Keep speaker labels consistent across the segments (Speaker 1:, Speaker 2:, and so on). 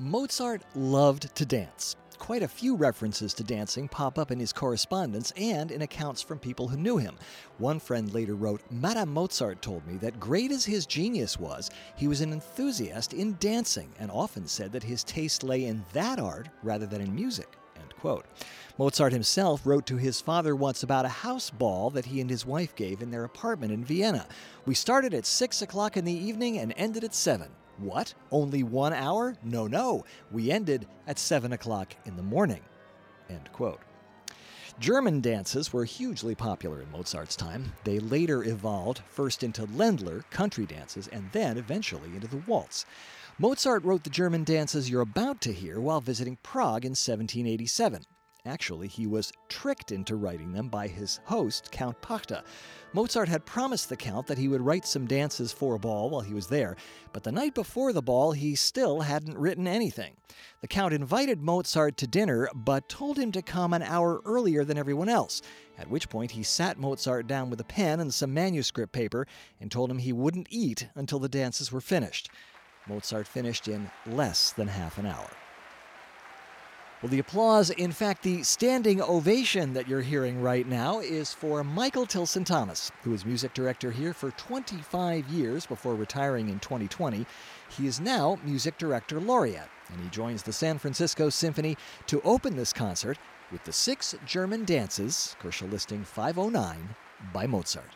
Speaker 1: Mozart loved to dance. Quite a few references to dancing pop up in his correspondence and in accounts from people who knew him. One friend later wrote Madame Mozart told me that great as his genius was, he was an enthusiast in dancing and often said that his taste lay in that art rather than in music. Quote. Mozart himself wrote to his father once about a house ball that he and his wife gave in their apartment in Vienna. We started at 6 o'clock in the evening and ended at 7. What? Only one hour? No, no. We ended at 7 o'clock in the morning. End quote. German dances were hugely popular in Mozart's time. They later evolved first into Ländler, country dances, and then eventually into the waltz. Mozart wrote the German dances you're about to hear while visiting Prague in 1787. Actually, he was tricked into writing them by his host, Count Pachta. Mozart had promised the Count that he would write some dances for a ball while he was there, but the night before the ball, he still hadn't written anything. The Count invited Mozart to dinner, but told him to come an hour earlier than everyone else, at which point he sat Mozart down with a pen and some manuscript paper and told him he wouldn't eat until the dances were finished. Mozart finished in less than half an hour. Well, the applause, in fact, the standing ovation that you're hearing right now, is for Michael Tilson Thomas, who was music director here for 25 years before retiring in 2020. He is now music director laureate, and he joins the San Francisco Symphony to open this concert with the six German dances, Köchel listing 509, by Mozart.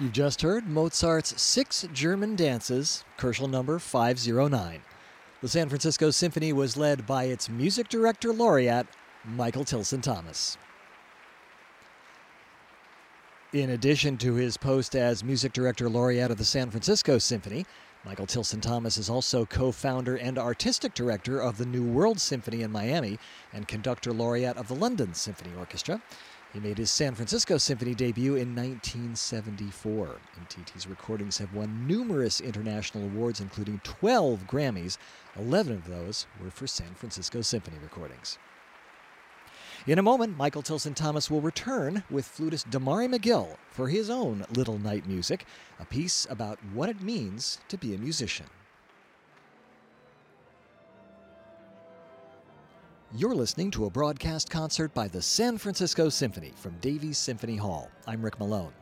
Speaker 1: You've just heard Mozart's Six German Dances, Köchel number 509. The San Francisco Symphony was led by its music director laureate, Michael Tilson Thomas. In addition to his post as music director laureate of the San Francisco Symphony, Michael Tilson Thomas is also co founder and artistic director of the New World Symphony in Miami and conductor laureate of the London Symphony Orchestra. He made his San Francisco Symphony debut in 1974. MTT's recordings have won numerous international awards, including 12 Grammys. 11 of those were for San Francisco Symphony recordings. In a moment, Michael Tilson Thomas will return with flutist Demarre McGill for his own Little Night Music, a piece about what it means to be a musician. You're listening to a broadcast concert by the San Francisco Symphony from Davies Symphony Hall. I'm Rick Malone.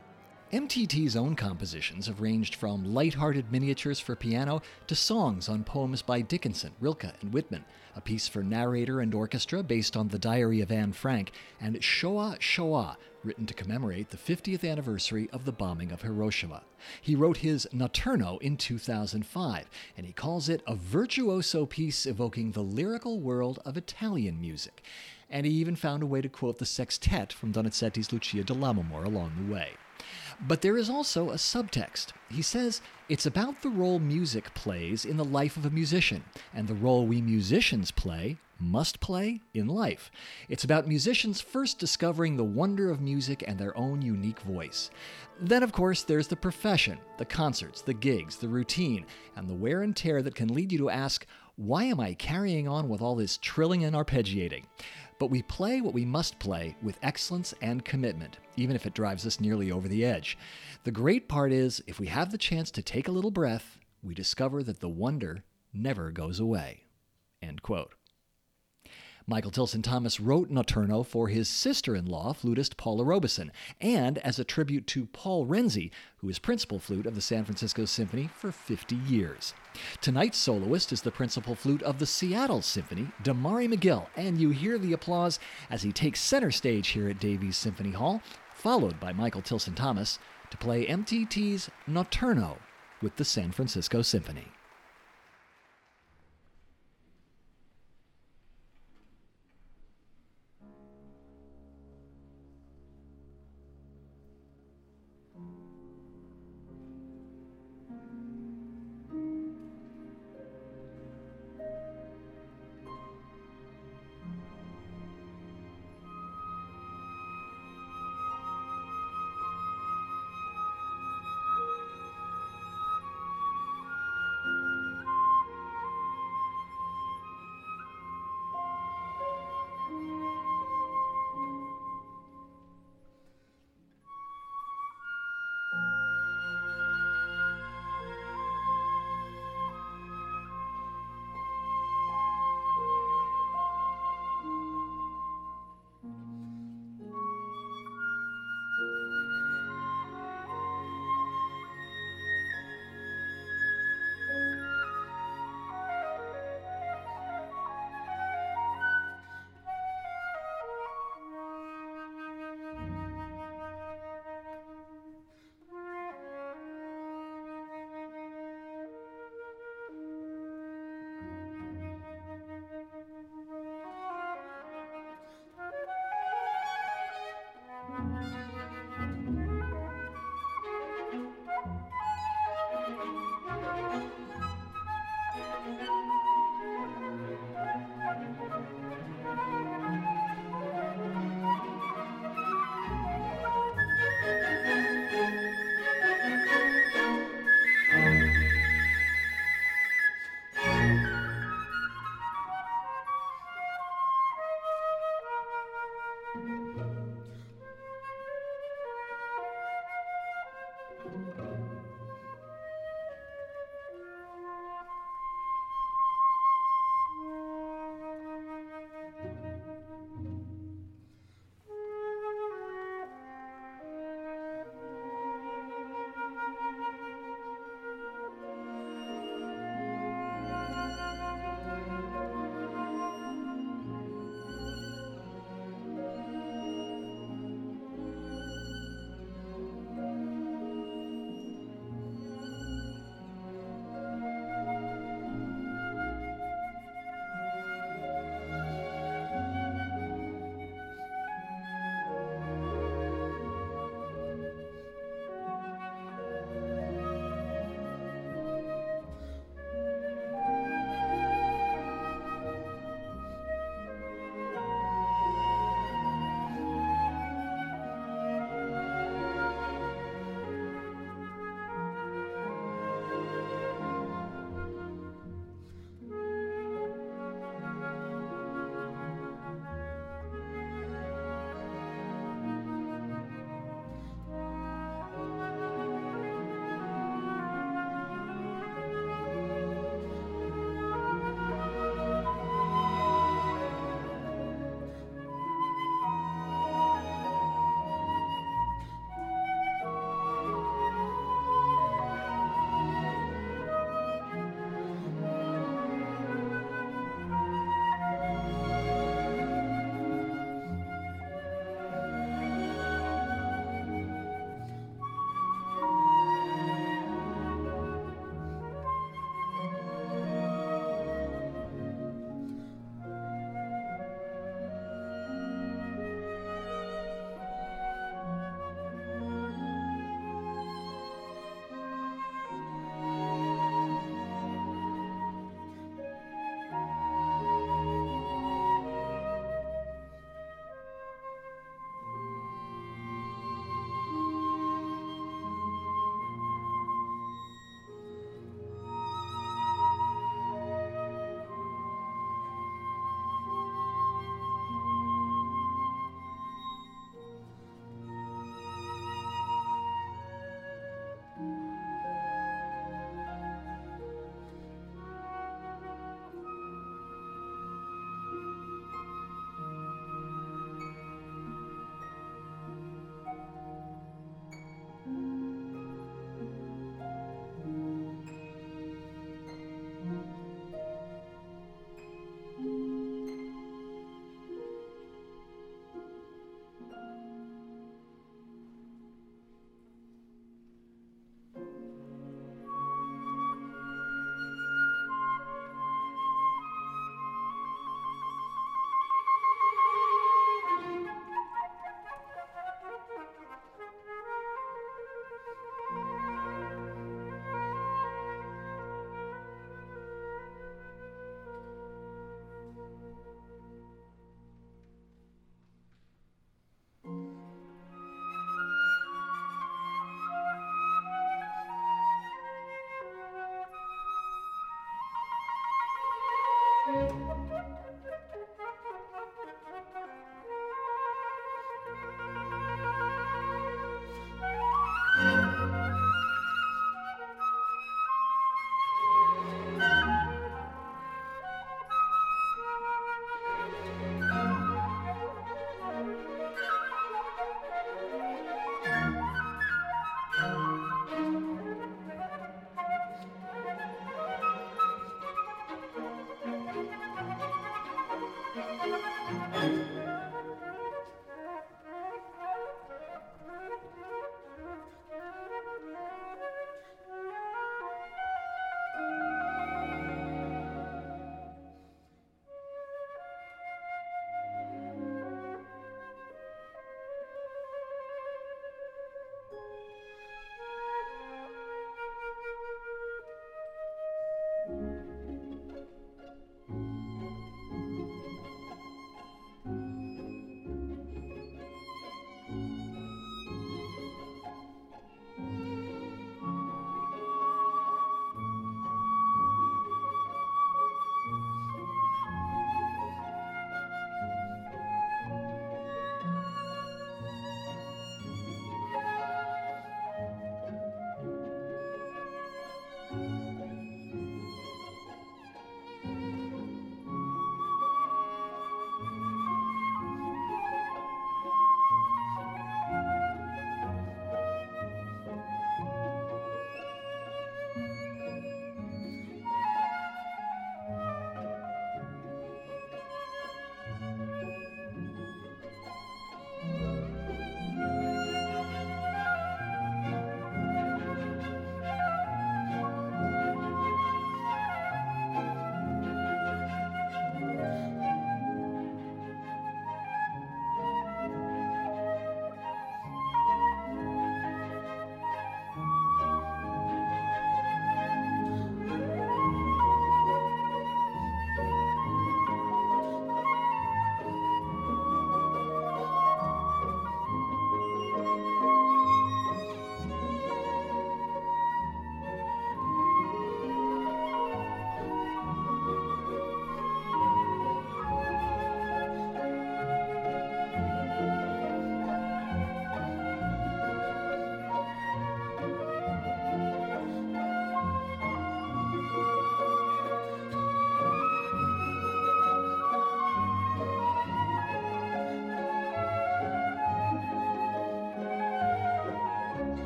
Speaker 1: MTT's own compositions have ranged from light-hearted miniatures for piano to songs on poems by Dickinson, Rilke, and Whitman, a piece for narrator and orchestra based on the Diary of Anne Frank, and Showa/Shoah, written to commemorate the 50th anniversary of the bombing of Hiroshima. He wrote his Notturno in 2005, and he calls it a virtuoso piece evoking the lyrical world of Italian music. And he even found a way to quote the sextet from Donizetti's Lucia di Lammermoor along the way. But there is also a subtext. He says it's about the role music plays in the life of a musician, and the role we musicians play, must play, in life. It's about musicians first discovering the wonder of music and their own unique voice. Then, of course, there's the profession, the concerts, the gigs, the routine, and the wear and tear that can lead you to ask, why am I carrying on with all this trilling and arpeggiating? But we play what we must play with excellence and commitment, even if it drives us nearly over the edge. The great part is, if we have the chance to take a little breath, we discover that the wonder never goes away. End quote. Michael Tilson Thomas wrote Notturno for his sister in law, flutist Paula Robison, and as a tribute to Paul Renzi, who is principal flute of the San Francisco Symphony for 50 years. Tonight's soloist is the principal flute of the Seattle Symphony, Demarre McGill, and you hear the applause as he takes center stage here at Davies Symphony Hall, followed by Michael Tilson Thomas to play MTT's Notturno with the San Francisco Symphony.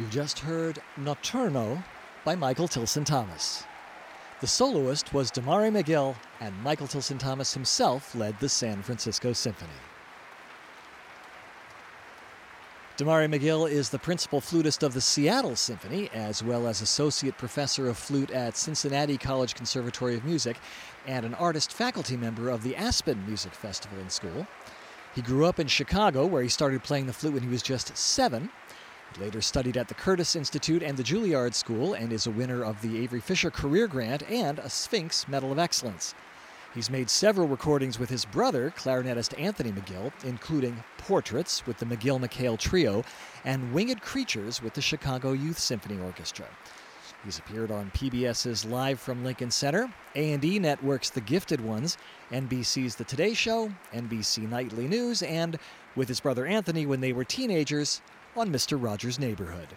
Speaker 1: You've just heard Notturno by Michael Tilson Thomas. The soloist was Demarre McGill, and Michael Tilson Thomas himself led the San Francisco Symphony. Demarre McGill is the principal flutist of the Seattle Symphony, as well as associate professor of flute at Cincinnati College Conservatory of Music and an artist faculty member of the Aspen Music Festival in school. He grew up in Chicago, where he started playing the flute when he was just seven. Later studied at the Curtis Institute and the Juilliard School and is a winner of the Avery Fisher Career Grant and a Sphinx Medal of Excellence. He's made several recordings with his brother, clarinetist Anthony McGill, including Portraits with the McGill McHale Trio and Winged Creatures with the Chicago Youth Symphony Orchestra. He's appeared on PBS's Live from Lincoln Center, A&E Network's The Gifted Ones, NBC's The Today Show, NBC Nightly News, and with his brother Anthony when they were teenagers on Mr. Rogers' Neighborhood.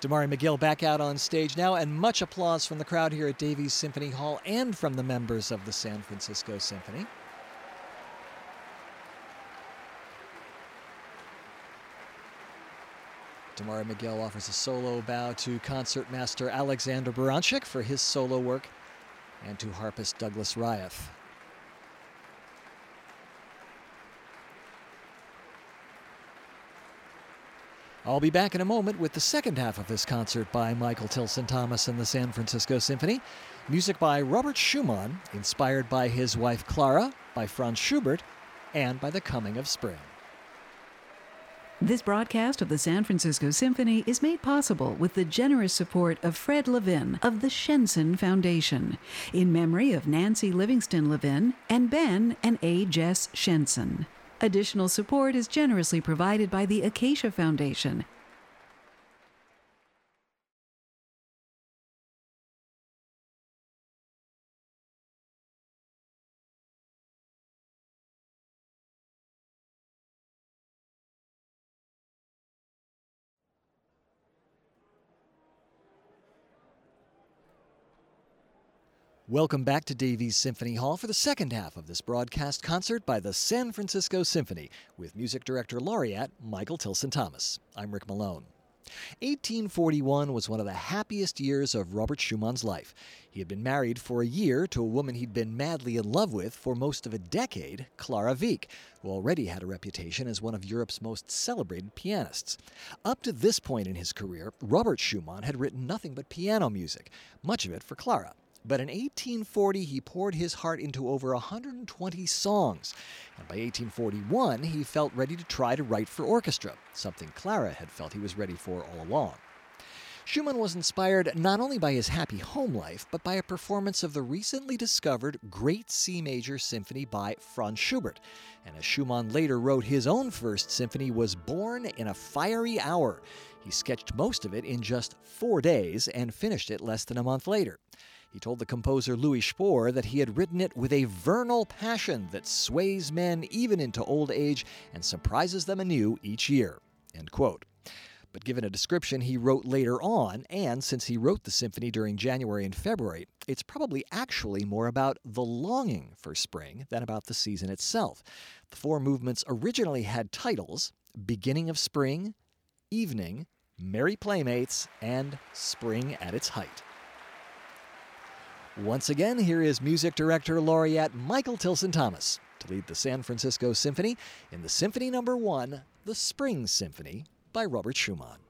Speaker 1: Demarre McGill back out on stage now, and much applause from the crowd here at Davies Symphony Hall and from the members of the San Francisco Symphony. Demarre McGill offers a solo bow to concertmaster Alexander Barantschik for his solo work and to harpist Douglas Rioth. I'll be back in a moment with the second half of this concert by Michael Tilson Thomas and the San Francisco Symphony. Music by Robert Schumann, inspired by his wife Clara, by Franz Schubert, and by the coming of spring.
Speaker 2: This broadcast of the San Francisco Symphony is made possible with the generous support of Fred Levin of the Shenson Foundation, in memory of Nancy Livingston Levin and Ben and A. Jess Shenson. Additional support is generously provided by the Acacia Foundation.
Speaker 1: Welcome back to Davies Symphony Hall for the second half of this broadcast concert by the San Francisco Symphony with music director laureate Michael Tilson Thomas. I'm Rick Malone. 1841 was one of the happiest years of Robert Schumann's life. He had been married for a year to a woman he'd been madly in love with for most of a decade, Clara Wieck, who already had a reputation as one of Europe's most celebrated pianists. Up to this point in his career, Robert Schumann had written nothing but piano music, much of it for Clara. But in 1840, he poured his heart into over 120 songs. And by 1841, he felt ready to try to write for orchestra, something Clara had felt he was ready for all along. Schumann was inspired not only by his happy home life, but by a performance of the recently discovered Great C Major Symphony by Franz Schubert. And as Schumann later wrote, his own first symphony was born in a fiery hour. He sketched most of it in just four days and finished it less than a month later. He told the composer Louis Spohr that he had written it with a vernal passion that sways men even into old age and surprises them anew each year. End quote. But given a description he wrote later on, and since he wrote the symphony during January and February, it's probably actually more about the longing for spring than about the season itself. The four movements originally had titles Beginning of Spring, Evening, Merry Playmates, and Spring at its Height. Once again, here is music director laureate Michael Tilson Thomas to lead the San Francisco Symphony in the Symphony Number no. 1, The Spring Symphony by Robert Schumann.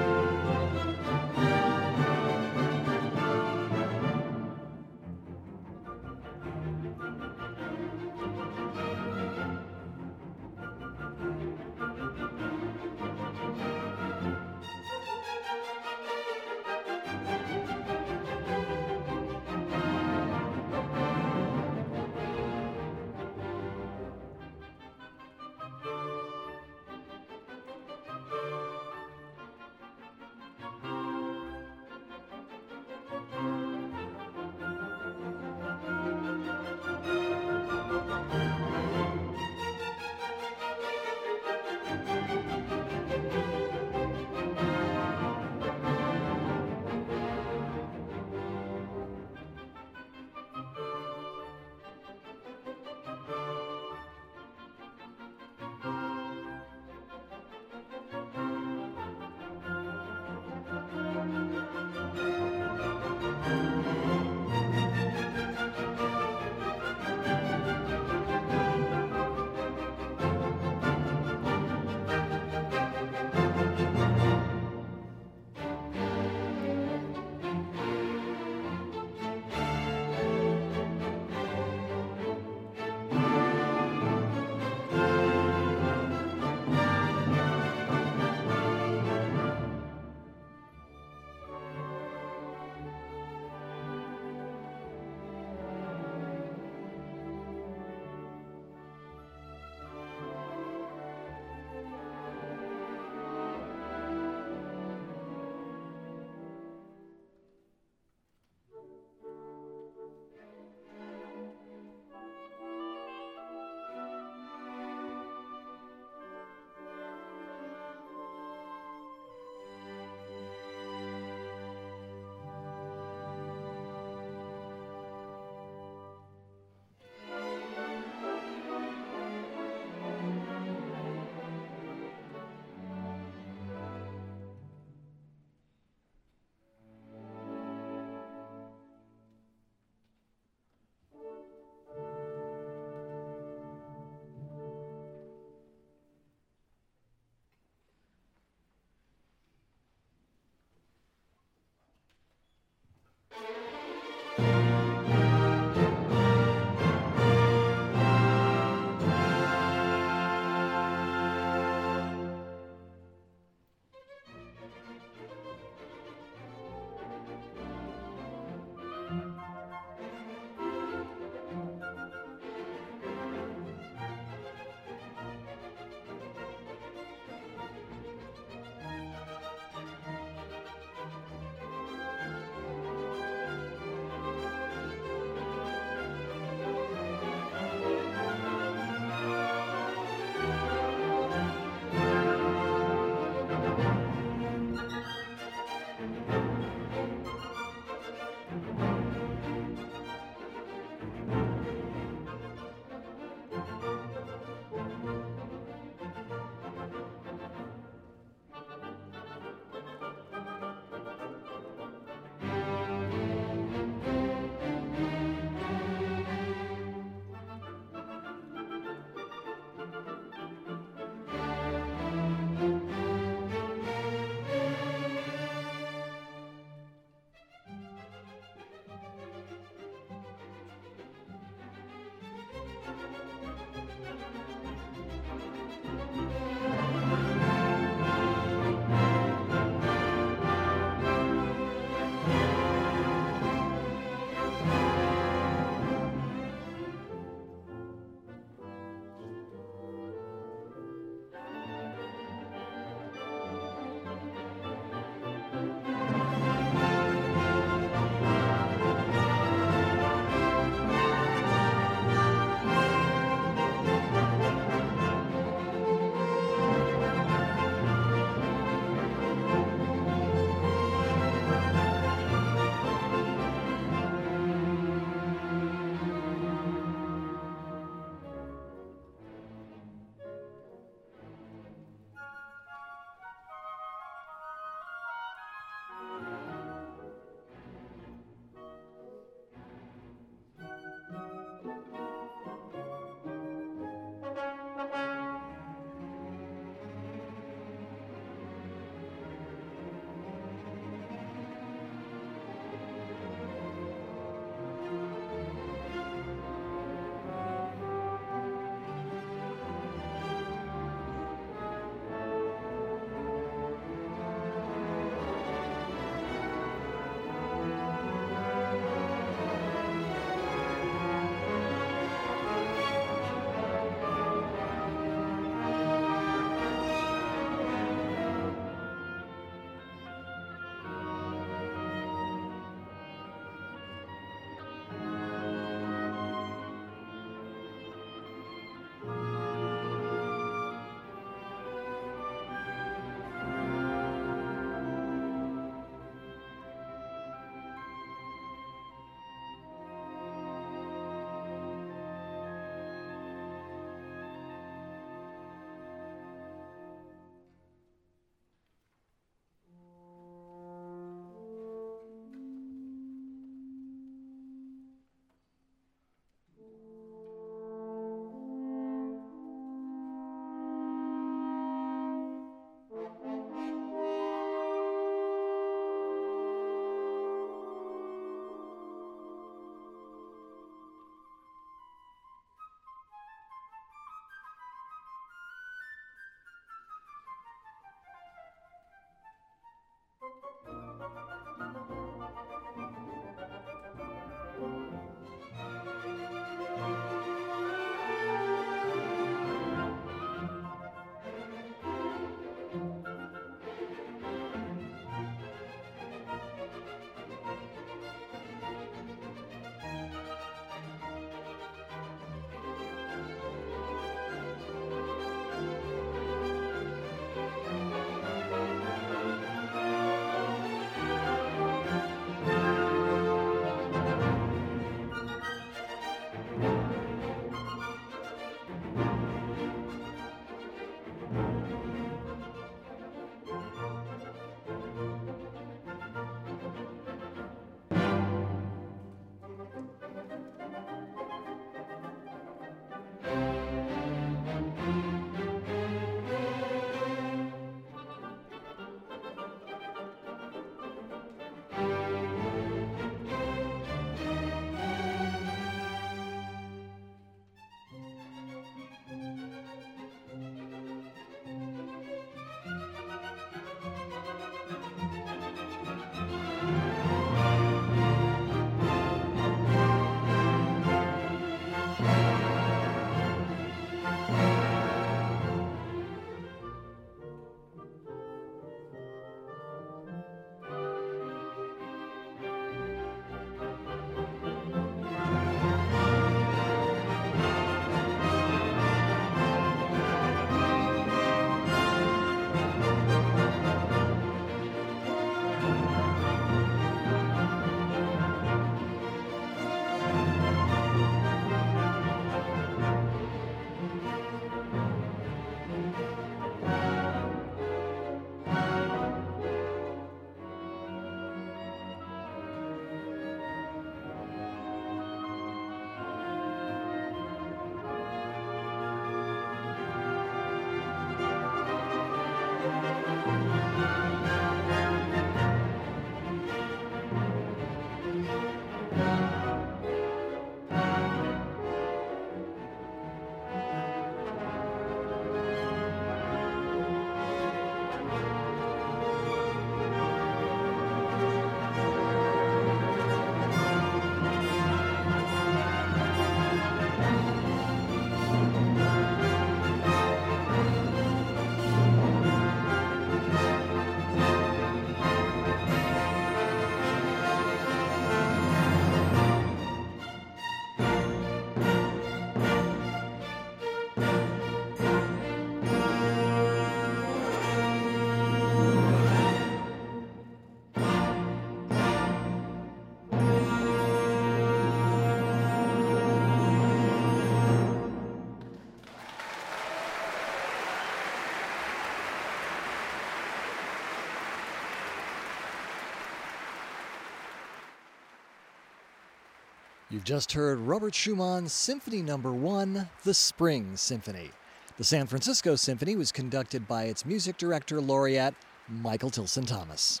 Speaker 1: You've just heard Robert Schumann's Symphony Number no. 1, The Spring Symphony. The San Francisco Symphony was conducted by its music director laureate, Michael Tilson Thomas.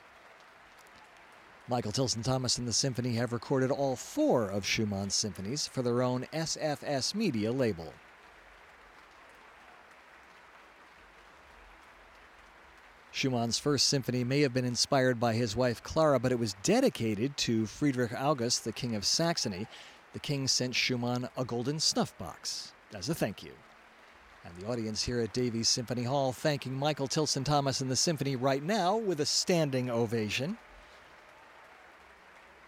Speaker 1: Michael Tilson Thomas and the symphony have recorded all four of Schumann's symphonies for their own SFS Media label. Schumann's first symphony may have been inspired by his wife Clara, but it was dedicated to Friedrich August, the King of Saxony. The king sent Schumann a golden snuff box as a thank you. And the audience here at Davies Symphony Hall thanking Michael Tilson Thomas and the symphony right now with a standing ovation.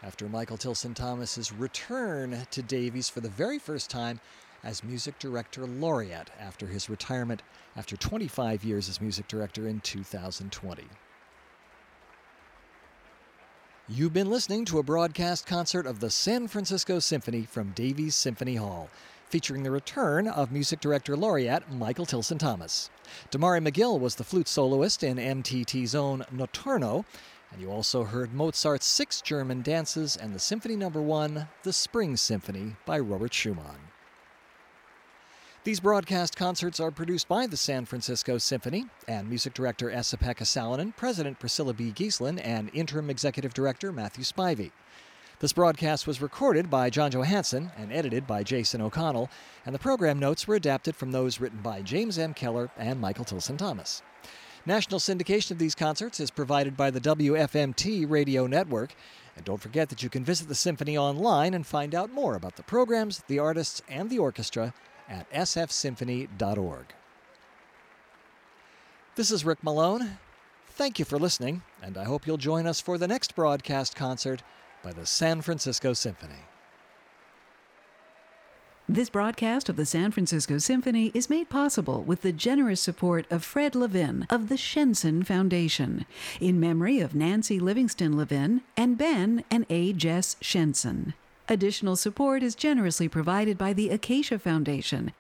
Speaker 1: After Michael Tilson Thomas's return to Davies for the very first time as Music Director Laureate after his retirement after 25 years as music director in 2020. You've been listening to a broadcast concert of the San Francisco Symphony from Davies Symphony Hall, featuring the return of music director laureate Michael Tilson Thomas. Demarre McGill was the flute soloist in MTT's own Notturno, and you also heard Mozart's Six German Dances and the Symphony no. 1, The Spring Symphony by Robert Schumann. These broadcast concerts are produced by the San Francisco Symphony and music director Esa-Pekka Salonen, president Priscilla B. Geeslin, and interim executive director Matthew Spivey. This broadcast was recorded by John Johansson and edited by Jason O'Connell, and the program notes were adapted from those written by James M. Keller and Michael Tilson Thomas. National syndication of these concerts is provided by the WFMT radio network. And don't forget that you can visit the Symphony online and find out more about the programs, the artists, and the orchestra at sfsymphony.org. This is Rik Malone. Thank you for listening, and I hope you'll join us for the next broadcast concert by the San Francisco Symphony.
Speaker 2: This broadcast of the San Francisco Symphony is made possible with the generous support of Fred Levin of the Shenson Foundation, in memory of Nancy Livingston Levin and Ben and A. Jess Shenson. Additional support is generously provided by the Acacia Foundation